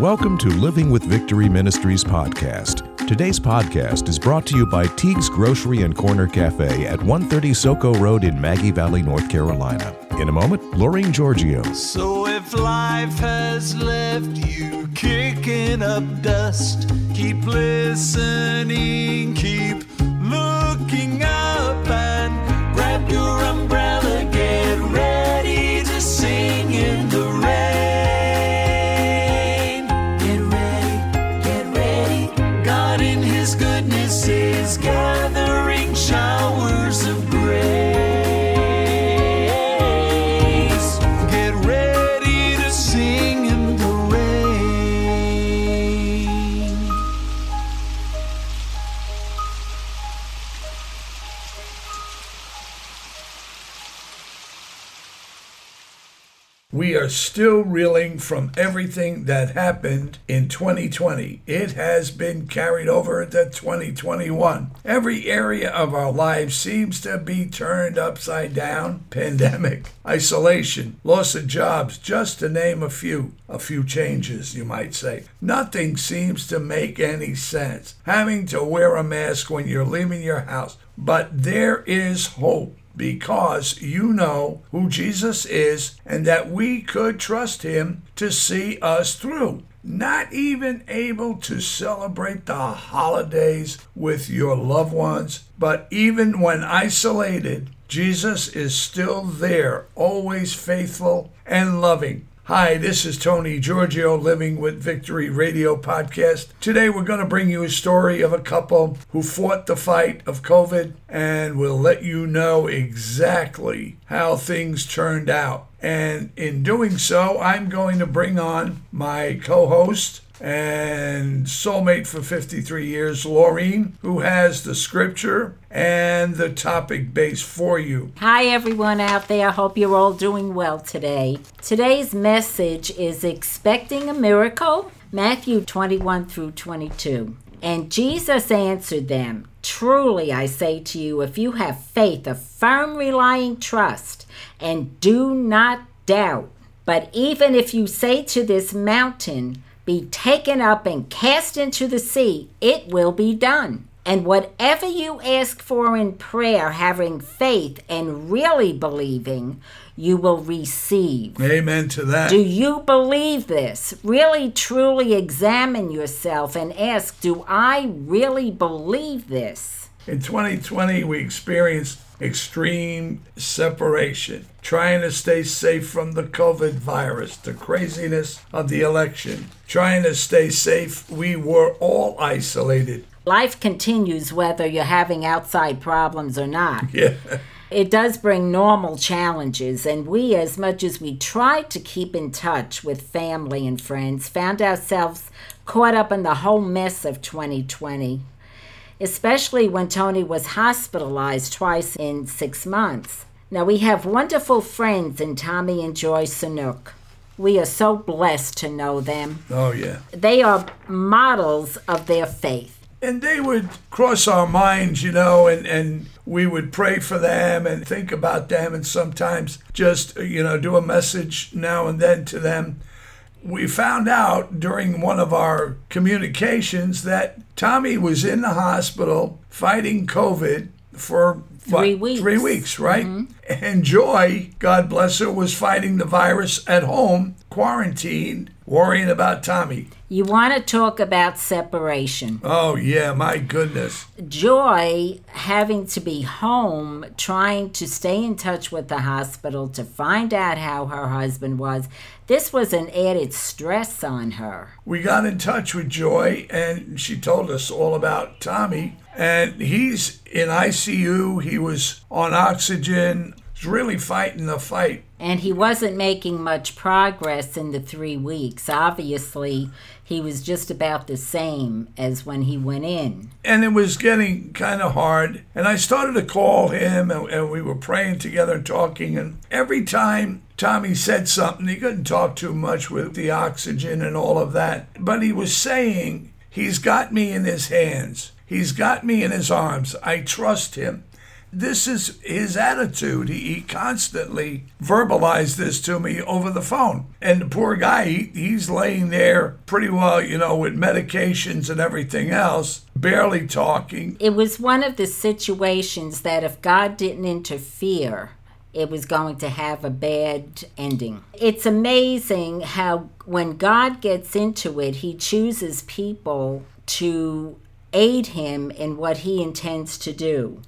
Welcome to Living with Victory Ministries podcast. Today's podcast is brought to you by Teague's Grocery and Corner Cafe at 130 Soco Road in Maggie Valley, North Carolina. In a moment, Lorraine Giorgio. So if life has left you kicking up dust, keep listening, keep goodness still reeling from everything that happened in 2020. It has been carried over into 2021. Every area of our lives seems to be turned upside down. Pandemic, isolation, loss of jobs, just to name a few. A few changes, you might say. Nothing seems to make any sense. Having to wear a mask when you're leaving your house. But there is hope because you know who Jesus is and that we could trust him to see us through. Not even able to celebrate the holidays with your loved ones, but even when isolated, Jesus is still there, always faithful and loving. Hi, this is Tony Giorgio, Living with Victory Radio podcast. Today we're going to bring you a story of a couple who fought the fight of COVID, and we'll let you know exactly how things turned out. And in doing so, I'm going to bring on my co host and soulmate for 53 years, Laureen, who has the scripture and the topic base for you. Hi, everyone out there. I hope you're all doing well today. Today's message is Expecting a Miracle, Matthew 21 through 22. And Jesus answered them Truly, I say to you, if you have faith, a firm, relying trust, and do not doubt, but even if you say to this mountain, be taken up and cast into the sea, it will be done. And whatever you ask for in prayer, having faith and really believing, you will receive. Amen to that. Do you believe this? Really, truly examine yourself and ask, Do I really believe this? In 2020, we experienced extreme separation, trying to stay safe from the COVID virus, the craziness of the election, trying to stay safe. We were all isolated. Life continues whether you're having outside problems or not. Yeah. It does bring normal challenges, and we, as much as we tried to keep in touch with family and friends, found ourselves caught up in the whole mess of 2020, especially when Tony was hospitalized twice in six months. Now, we have wonderful friends in Tommy and Joy Sanook. We are so blessed to know them. Oh, yeah. They are models of their faith. And they would cross our minds, you know, and, and we would pray for them and think about them and sometimes just, you know, do a message now and then to them. We found out during one of our communications that Tommy was in the hospital fighting COVID for Three what, weeks. Three weeks, right? Mm-hmm. And Joy, God bless her, was fighting the virus at home, quarantined, worrying about Tommy. You want to talk about separation. Oh, yeah, my goodness. Joy having to be home, trying to stay in touch with the hospital to find out how her husband was. This was an added stress on her. We got in touch with Joy, and she told us all about Tommy. And he's in ICU. He was on oxygen. He's really fighting the fight. And he wasn't making much progress in the three weeks. Obviously, he was just about the same as when he went in. And it was getting kind of hard. And I started to call him, and, and we were praying together and talking. And every time Tommy said something, he couldn't talk too much with the oxygen and all of that. But he was saying, He's got me in his hands. He's got me in his arms. I trust him. This is his attitude. He, he constantly verbalized this to me over the phone. And the poor guy, he, he's laying there pretty well, you know, with medications and everything else, barely talking. It was one of the situations that if God didn't interfere, it was going to have a bad ending. It's amazing how when God gets into it, he chooses people to aid him in what he intends to do.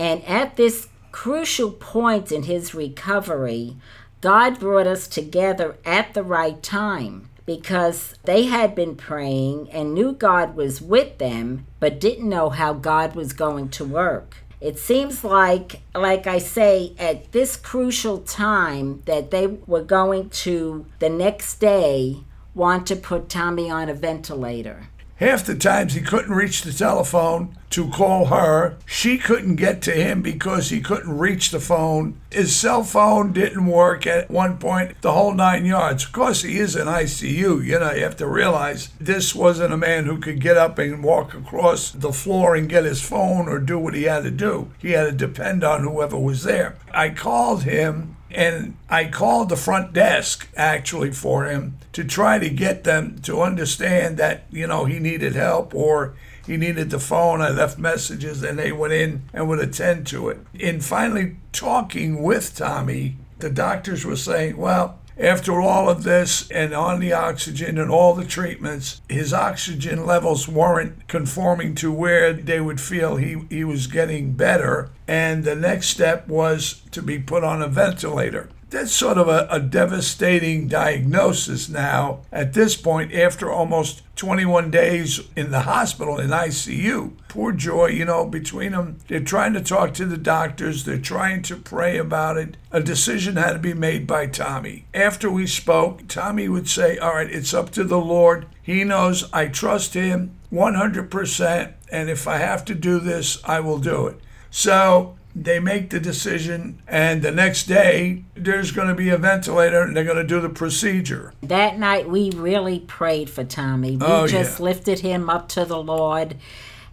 And at this crucial point in his recovery, God brought us together at the right time because they had been praying and knew God was with them, but didn't know how God was going to work. It seems like, like I say, at this crucial time that they were going to the next day want to put Tommy on a ventilator. Half the times he couldn't reach the telephone to call her. She couldn't get to him because he couldn't reach the phone. His cell phone didn't work at one point, the whole nine yards. Of course, he is in ICU. You know, you have to realize this wasn't a man who could get up and walk across the floor and get his phone or do what he had to do. He had to depend on whoever was there. I called him and I called the front desk actually for him to try to get them to understand that, you know, he needed help or he needed the phone. I left messages and they went in and would attend to it. In finally talking with Tommy, the doctors were saying, well, after all of this and on the oxygen and all the treatments, his oxygen levels weren't conforming to where they would feel he, he was getting better. And the next step was to be put on a ventilator that's sort of a, a, devastating diagnosis now at this point after almost 21 days in the hospital in ICU. Poor Joy, you know, between them, they're trying to talk to the doctors, they're trying to pray about it. A decision had to be made by Tommy. After we spoke, Tommy would say, All right, it's up to the Lord. He knows I trust him 100%, and if I have to do this, I will do it. So they make the decision, and the next day there's going to be a ventilator and they're going to do the procedure. That night we really prayed for Tommy. We oh, just yeah. lifted him up to the Lord.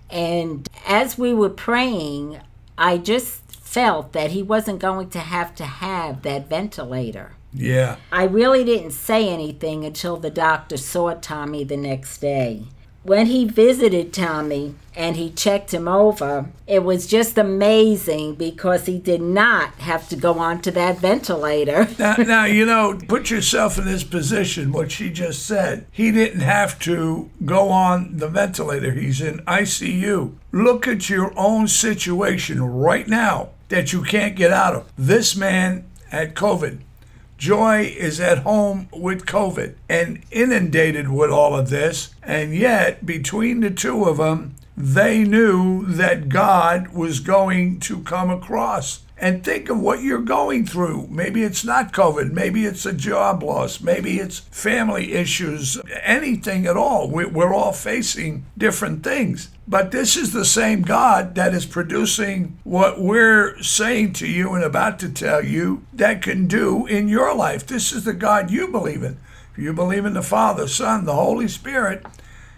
And as we were praying, I just felt that he wasn't going to have to have that ventilator. Yeah. I really didn't say anything until the doctor saw Tommy the next day when he visited Tommy and he checked him over, it was just amazing because he did not have to go onto that ventilator. now, now, you know, put yourself in this position, what she just said. He didn't have to go on the ventilator, he's in ICU. Look at your own situation right now that you can't get out of. This man had COVID. Joy is at home with COVID and inundated with all of this. And yet, between the two of them, they knew that God was going to come across. And think of what you're going through. Maybe it's not COVID. Maybe it's a job loss. Maybe it's family issues. Anything at all. We're all facing different things. But this is the same God that is producing what we're saying to you and about to tell you that can do in your life. This is the God you believe in. If you believe in the Father, Son, the Holy Spirit,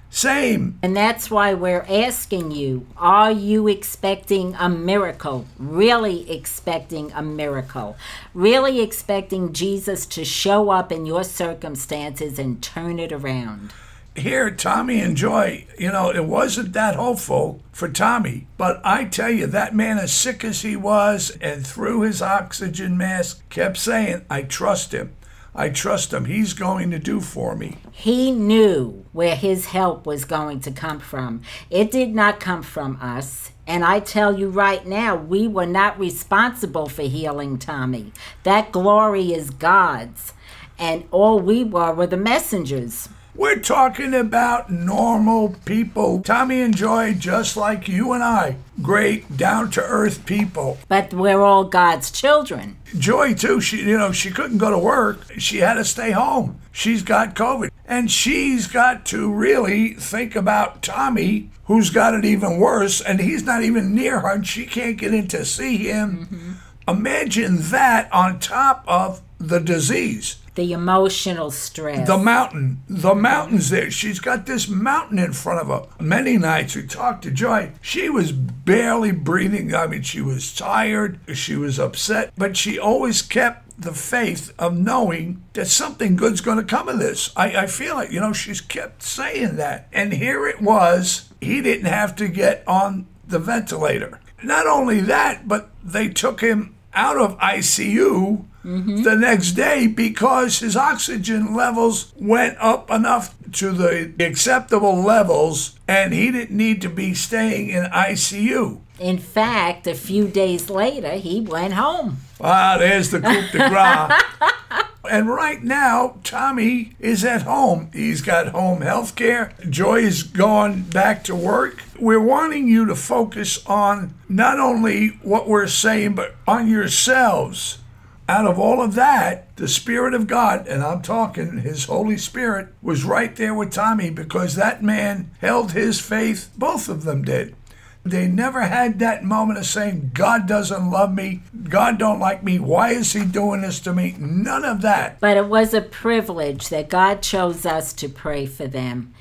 same. And that's why we're asking you are you expecting a miracle? Really expecting a miracle? Really expecting Jesus to show up in your circumstances and turn it around? here, Tommy and Joy, you know, it wasn't that hopeful for Tommy. But I tell you, that man, as sick as he was, and through his oxygen mask, kept saying, I trust him. I trust him. He's going to do for me. He knew where his help was going to come from. It did not come from us. And I tell you right now, we were not responsible for healing Tommy. That glory is God's. And all we were were the messengers. We're talking about normal people. Tommy and Joy, just like you and I, great, down to earth people. But we're all God's children. Joy, too, she, you know, she couldn't go to work. She had to stay home. She's got COVID. And she's got to really think about Tommy, who's got it even worse, and he's not even near her, and she can't get in to see him. Mm-hmm. Imagine that on top of the disease. The emotional stress. The mountain, the mountain's there. She's got this mountain in front of her. Many nights we talked to Joy. She was barely breathing. I mean, she was tired. She was upset, but she always kept the faith of knowing that something good's going to come of this. I, I feel it. You know, she's kept saying that. And here it was. He didn't have to get on the ventilator. Not only that, but they took him out of ICU mm-hmm. the next day because his oxygen levels went up enough to the acceptable levels and he didn't need to be staying in ICU. In fact, a few days later, he went home. Ah, there's the coup de grace. and right now, Tommy is at home. He's got home health care. Joy is going back to work. We're wanting you to focus on not only what we're saying, but on yourselves. Out of all of that, the Spirit of God, and I'm talking His Holy Spirit, was right there with Tommy because that man held his faith. Both of them did. They never had that moment of saying, God doesn't love me, God don't like me, why is he doing this to me? None of that. But it was a privilege that God chose us to pray for them.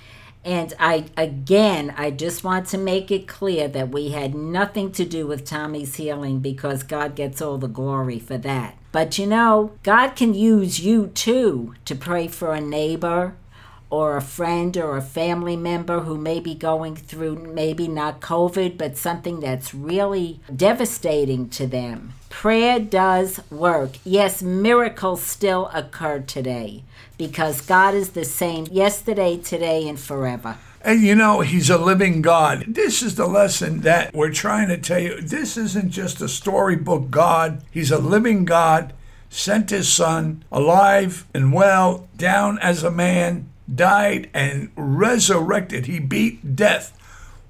And I again, I just want to make it clear that we had nothing to do with Tommy's healing because God gets all the glory for that. But you know, God can use you too to pray for a neighbor, or a friend or a family member who may be going through maybe not COVID, but something that's really devastating to them. Prayer does work. Yes, miracles still occur today because God is the same yesterday, today, and forever. And you know, He's a living God. This is the lesson that we're trying to tell you. This isn't just a storybook God, He's a living God, sent His Son, alive and well, down as a man, died, and resurrected. He beat death.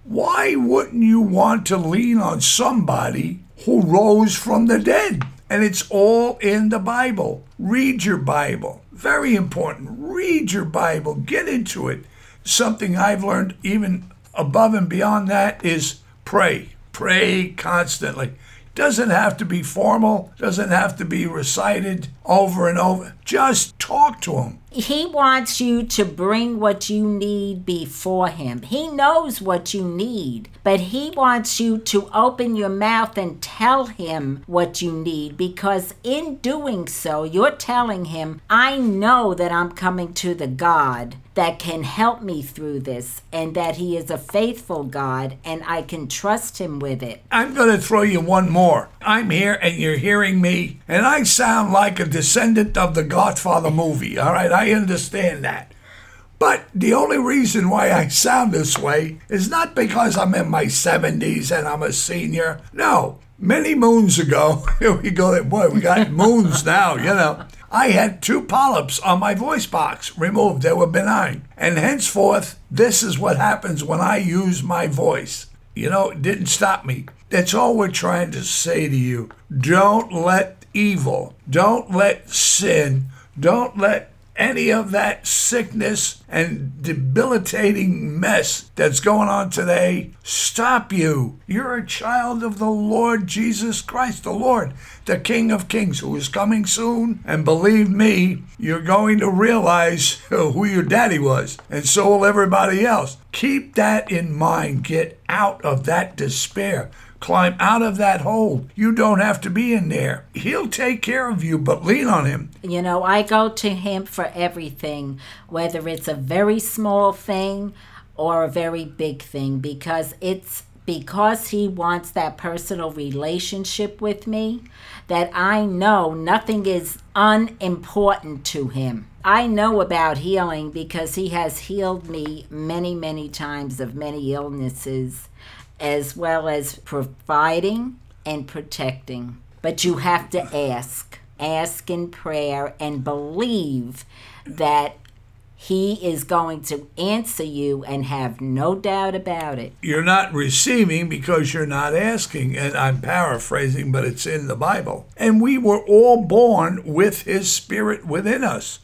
Why wouldn't you want to lean on somebody who rose from the dead? And it's all in the Bible. Read your Bible. Very important. Read your Bible. Get into it. Something I've learned, even above and beyond that, is pray. Pray constantly. Doesn't have to be formal, doesn't have to be recited over and over. Just talk to him. He wants you to bring what you need before him. He knows what you need, but he wants you to open your mouth and tell him what you need because in doing so, you're telling him, I know that I'm coming to the God that can help me through this and that he is a faithful God and I can trust him with it. I'm going to throw you one more. I'm here and you're hearing me, and I sound like a descendant of the Godfather movie, all right? I understand that. But the only reason why I sound this way is not because I'm in my 70s and I'm a senior. No, many moons ago, here we go, boy, we got moons now, you know. I had two polyps on my voice box removed. They were benign. And henceforth, this is what happens when I use my voice. You know, it didn't stop me. That's all we're trying to say to you. Don't let evil, don't let sin, don't let any of that sickness and debilitating mess that's going on today stop you. You're a child of the Lord Jesus Christ, the Lord, the King of Kings, who is coming soon. And believe me, you're going to realize who your daddy was, and so will everybody else. Keep that in mind. Get out of that despair. Climb out of that hole. You don't have to be in there. He'll take care of you, but lean on him. You know, I go to him for everything, whether it's a very small thing or a very big thing, because it's because he wants that personal relationship with me that I know nothing is unimportant to him. I know about healing because he has healed me many, many times of many illnesses as well as providing and protecting. But you have to ask, ask in prayer, and believe that He is going to answer you and have no doubt about it. You're not receiving because you're not asking. And I'm paraphrasing, but it's in the Bible. And we were all born with His Spirit within us.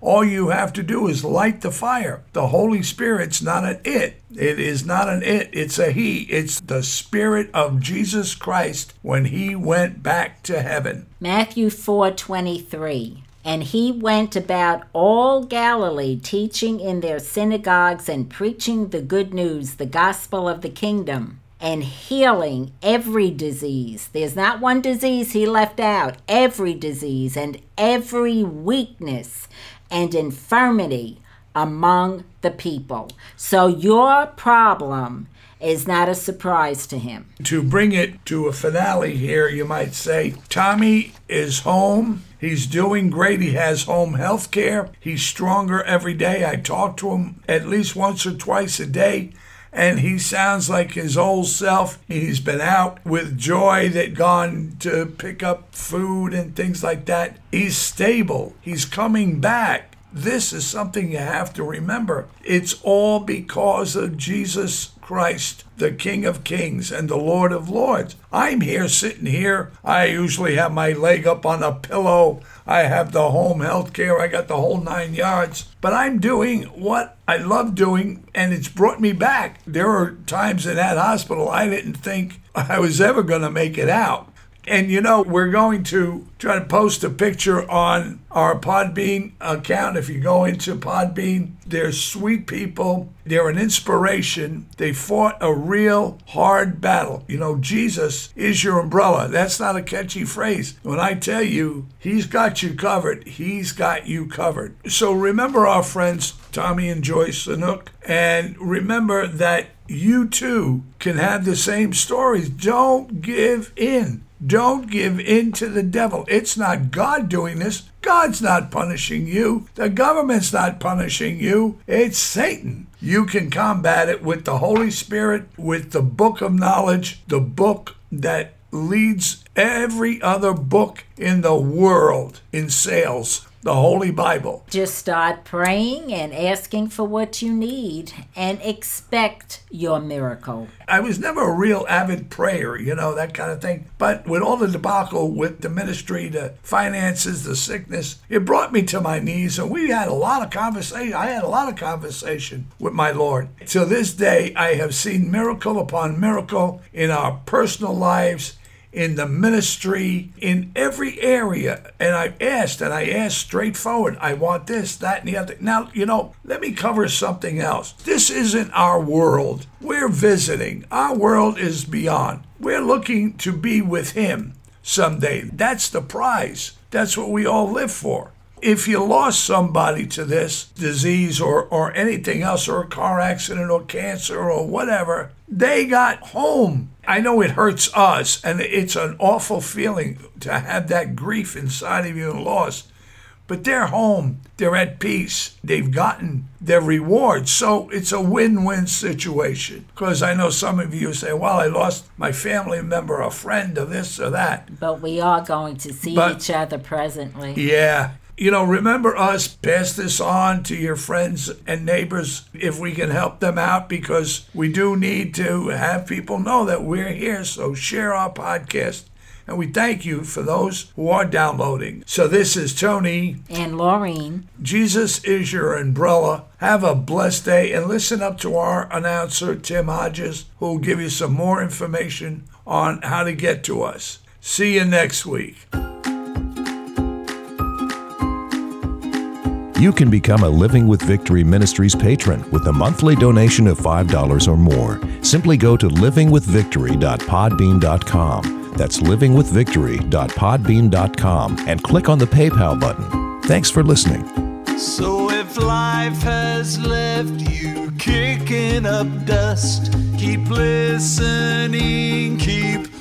All you have to do is light the fire. The Holy Spirit's not an it. It is not an it, it's a he. It's the Spirit of Jesus Christ when he went back to heaven. Matthew 4:23 And he went about all Galilee, teaching in their synagogues and preaching the good news, the gospel of the kingdom, and healing every disease. There's not one disease he left out, every disease and every weakness and infirmity among the people. So your problem is not a surprise to him. To bring it to a finale here, you might say Tommy is home. He's doing great. He has home health care. He's stronger every day. I talk to him at least once or twice a day and he sounds like his old self. He's been out with Joy that gone to pick up food and things like that. He's stable. He's coming back. This is something you have to remember. It's all because of Jesus Christ, the King of Kings and the Lord of Lords. I'm here sitting here. I usually have my leg up on a pillow. I have the home health care. I got the whole nine yards. But I'm doing what I love doing, and it's brought me back. There were times in that hospital I didn't think I was ever going to make it out. And you know, we're going to try to post a picture on our Podbean account. If you go into Podbean, they're sweet people. They're an inspiration. They fought a real hard battle. You know, Jesus is your umbrella. That's not a catchy phrase. When I tell you, He's got you covered, He's got you covered. So remember our friends, Tommy and Joyce Sanook, and remember that you too can have the same stories. Don't give in. Don't give in to the devil. It's not God doing this. God's not punishing you. The government's not punishing you. It's Satan. You can combat it with the Holy Spirit, with the book of knowledge, the book that leads every other book in the world in sales the Holy Bible. Just start praying and asking for what you need and expect your miracle. I was never a real avid prayer, you know, that kind of thing. But with all the debacle with the ministry, the finances, the sickness, it brought me to my knees. And we had a lot of conversation. I had a lot of conversation with my Lord. To this day, I have seen miracle upon miracle in our personal lives in the ministry, in every area. And I asked, and I asked straightforward, I want this, that, and the other. Now, you know, let me cover something else. This isn't our world. We're visiting, our world is beyond. We're looking to be with Him someday. That's the prize. That's what we all live for. If you lost somebody to this disease or, or anything else, or a car accident or cancer or whatever, they got home. I know it hurts us, and it's an awful feeling to have that grief inside of you and loss. But they're home. They're at peace. They've gotten their reward. So it's a win win situation. Because I know some of you say, well, I lost my family member, a friend, or this or that. But we are going to see But- each other presently. Yeah. You know, remember us, pass this on to your friends and neighbors if we can help them out because we do need to have people know that we're here. So share our podcast. And we thank you for those who are downloading. So this is Tony. And Laureen, Jesus is your umbrella. Have a blessed day and listen up to our announcer, Tim Hodges, who will give you some more information on how to get to us. See you next week. You can become a Living with Victory Ministries patron with a monthly donation of $5 or more. Simply go to livingwithvictory.podbean.com. That's livingwithvictory.podbean.com and click on the PayPal button. Thanks for listening. So if life has left you kicking up dust, keep listening, keep